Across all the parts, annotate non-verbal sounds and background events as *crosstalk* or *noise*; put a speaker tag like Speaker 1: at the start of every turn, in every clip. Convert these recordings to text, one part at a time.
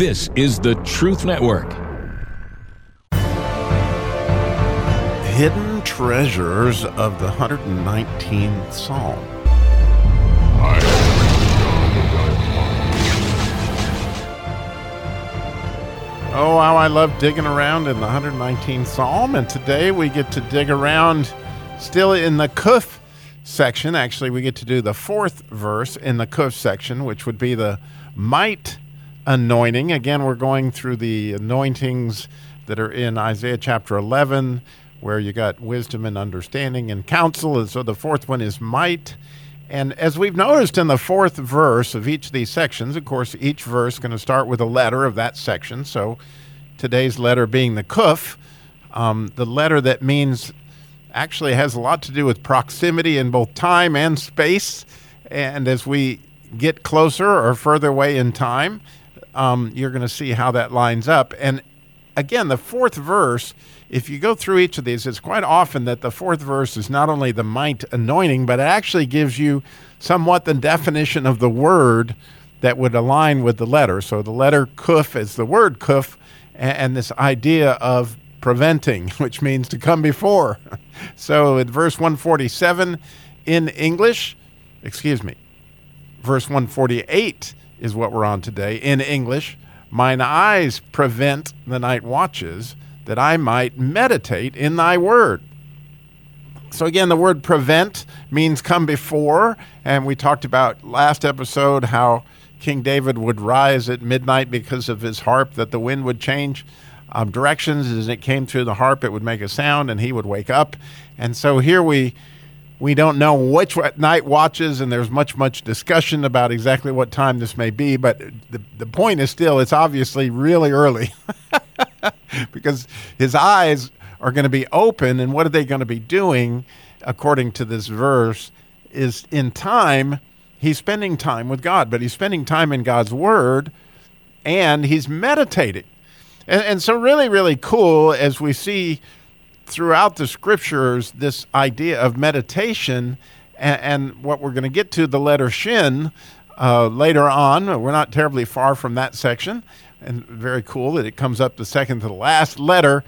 Speaker 1: This is the Truth Network.
Speaker 2: Hidden treasures of the 119th Psalm. Oh, how I love digging around in the 119th Psalm. And today we get to dig around still in the Kuf section. Actually, we get to do the fourth verse in the Kuf section, which would be the might anointing. Again, we're going through the anointings that are in Isaiah chapter 11, where you got wisdom and understanding and counsel. And so the fourth one is might. And as we've noticed in the fourth verse of each of these sections, of course, each verse is going to start with a letter of that section. So today's letter being the kuf, um, the letter that means actually has a lot to do with proximity in both time and space. And as we get closer or further away in time, um, you're going to see how that lines up. And again, the fourth verse, if you go through each of these, it's quite often that the fourth verse is not only the might anointing, but it actually gives you somewhat the definition of the word that would align with the letter. So the letter kuf is the word kuf, and, and this idea of preventing, *laughs* which means to come before. *laughs* so in verse 147 in English, excuse me, verse 148 is what we're on today in English. Mine eyes prevent the night watches that I might meditate in thy word. So, again, the word prevent means come before. And we talked about last episode how King David would rise at midnight because of his harp, that the wind would change um, directions. As it came through the harp, it would make a sound and he would wake up. And so here we we don't know which night watches, and there's much, much discussion about exactly what time this may be. But the, the point is still, it's obviously really early *laughs* because his eyes are going to be open. And what are they going to be doing, according to this verse, is in time, he's spending time with God, but he's spending time in God's Word and he's meditating. And, and so, really, really cool as we see throughout the scriptures this idea of meditation and, and what we're going to get to the letter shin uh, later on. We're not terribly far from that section, and very cool that it comes up the second to the last letter.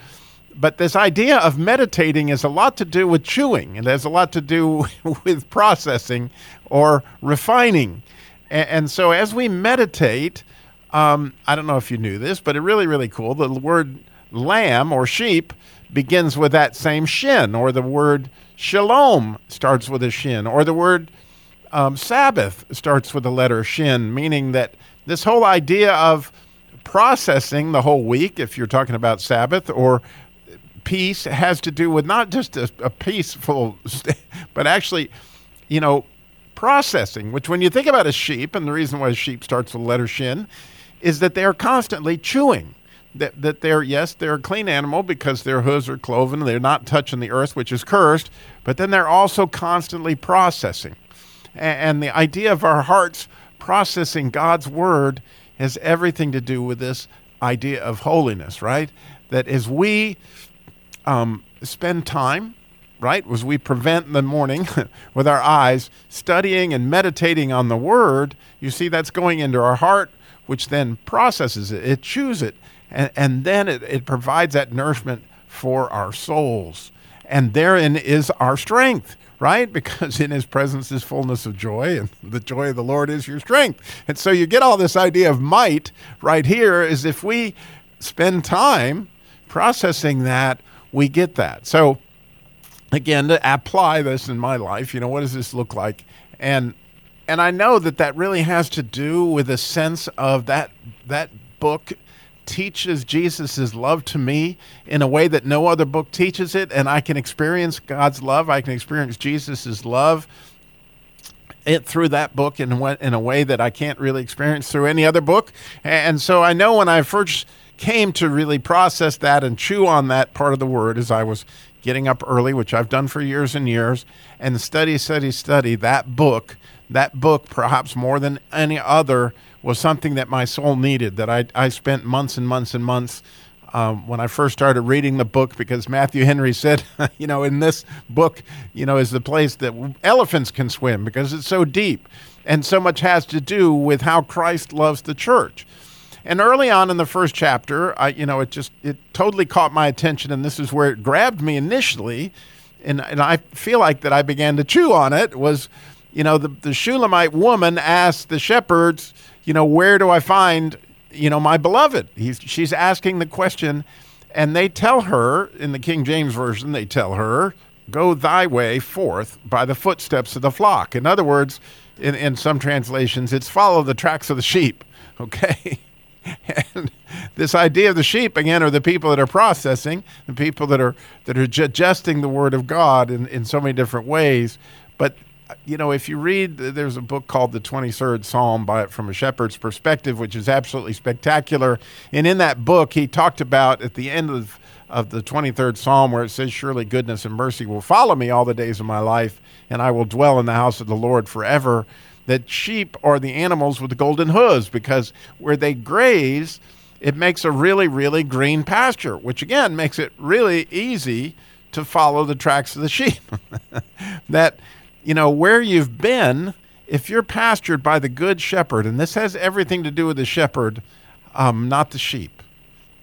Speaker 2: But this idea of meditating is a lot to do with chewing. and has a lot to do *laughs* with processing or refining. And, and so as we meditate, um, I don't know if you knew this, but it really, really cool. The word lamb or sheep begins with that same shin, or the word shalom starts with a shin, or the word um, Sabbath starts with the letter shin, meaning that this whole idea of processing the whole week, if you're talking about Sabbath, or peace has to do with not just a, a peaceful, *laughs* but actually, you know, processing, which when you think about a sheep, and the reason why a sheep starts with the letter shin, is that they are constantly chewing that, that they're yes they're a clean animal because their hooves are cloven they're not touching the earth which is cursed but then they're also constantly processing. And, and the idea of our hearts processing god's word has everything to do with this idea of holiness right? That as we um, spend time right as we prevent the morning *laughs* with our eyes studying and meditating on the word you see that's going into our heart which then processes it. It chews it and, and then it, it provides that nourishment for our souls. And therein is our strength, right? *laughs* Because in his presence is fullness of joy, and the joy of the Lord is your strength. And so you get all this idea of might right here is if we spend time processing that, we get that. So again, to apply this in my life, you know, what does this look like? And and I know that that really has to do with a sense of that that book teaches Jesus' love to me in a way that no other book teaches it, and I can experience God's love. I can experience Jesus' love it through that book in in a way that I can't really experience through any other book. And so I know when I first came to really process that and chew on that part of the word as I was getting up early, which I've done for years and years, and study, study, study that book, that book, perhaps more than any other was something that my soul needed, that I, I spent months and months and months um, when I first started reading the book because Matthew Henry said, *laughs* you know, in this book, you know, is the place that elephants can swim because it's so deep and so much has to do with how Christ loves the church. And early on in the first chapter, I, you know, it just it totally caught my attention, and this is where it grabbed me initially, and and I feel like that I began to chew on it was, you know, the the Shulamite woman asked the shepherds, you know, where do I find, you know, my beloved? He's, she's asking the question, and they tell her in the King James version, they tell her, go thy way forth by the footsteps of the flock. In other words, in, in some translations, it's follow the tracks of the sheep. *laughs* Okay. *laughs* and this idea of the sheep again are the people that are processing, the people that are that are digesting the word of God in, in so many different ways. But you know, if you read, there's a book called the 23rd Psalm by from a shepherd's perspective, which is absolutely spectacular. And in that book, he talked about at the end of of the 23rd Psalm, where it says, "Surely goodness and mercy will follow me all the days of my life, and I will dwell in the house of the Lord forever." That sheep are the animals with the golden hooves because where they graze, it makes a really, really green pasture, which again makes it really easy to follow the tracks of the sheep. *laughs* that you know, where you've been, if you're pastured by the good shepherd, and this has everything to do with the shepherd, um, not the sheep,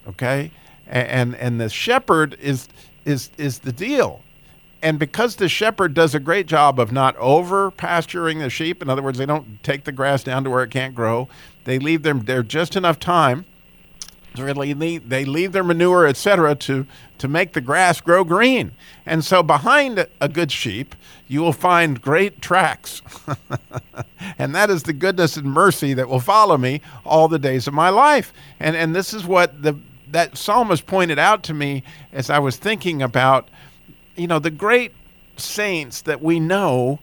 Speaker 2: okay? And, and the shepherd is is is the deal. And because the shepherd does a great job of not over pasturing the sheep, in other words, they don't take the grass down to where it can't grow. They leave them there just enough time they leave their manure, etc., to to make the grass grow green. And so behind a good sheep, you will find great tracks. *laughs* and that is the goodness and mercy that will follow me all the days of my life. And and this is what the that psalmist pointed out to me as I was thinking about you know the great saints that we know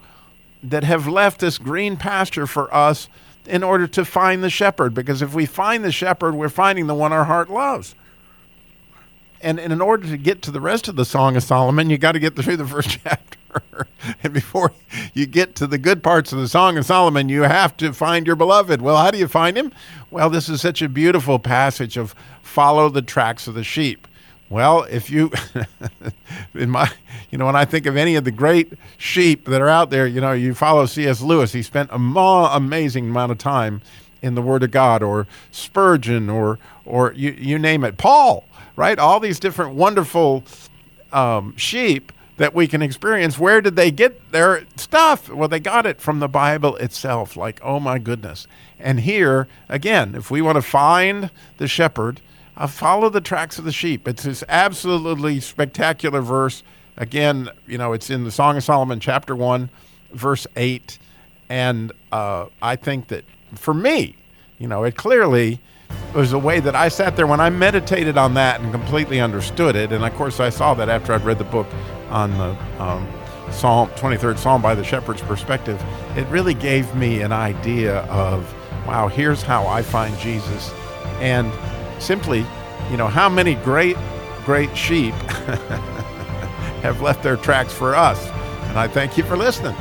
Speaker 2: that have left this green pasture for us in order to find the shepherd. Because if we find the shepherd, we're finding the one our heart loves. And, and in order to get to the rest of the Song of Solomon, you got to get through the *laughs* first chapter. and before you get to the good parts of the Song of Solomon, you have to find your beloved. Well, how do you find him? Well, this is such a beautiful passage of follow the tracks of the sheep. Well, if you, *laughs* in my, you know, when I think of any of the great sheep that are out there, you know, you follow C.S. Lewis. He spent a ma- amazing amount of time in the Word of God, or Spurgeon, or or you you name it, Paul, right? All these different wonderful um, sheep that we can experience. Where did they get their stuff? Well, they got it from the Bible itself. Like, oh my goodness! And here again, if we want to find the shepherd uh, follow the tracks of the sheep. It's this absolutely spectacular verse. Again, you know, it's in the Song of Solomon, chapter 1, verse 8. And uh, I think that for me, you know, it clearly was a way that I sat there when I meditated on that and completely understood it. And of course, I saw that after I'd read the book on the um, Psalm 23rd Psalm by the shepherd's perspective. It really gave me an idea of, wow, here's how I find Jesus. And simply, you know, how many great, great sheep *laughs* have left their tracks for us. And I thank you for listening.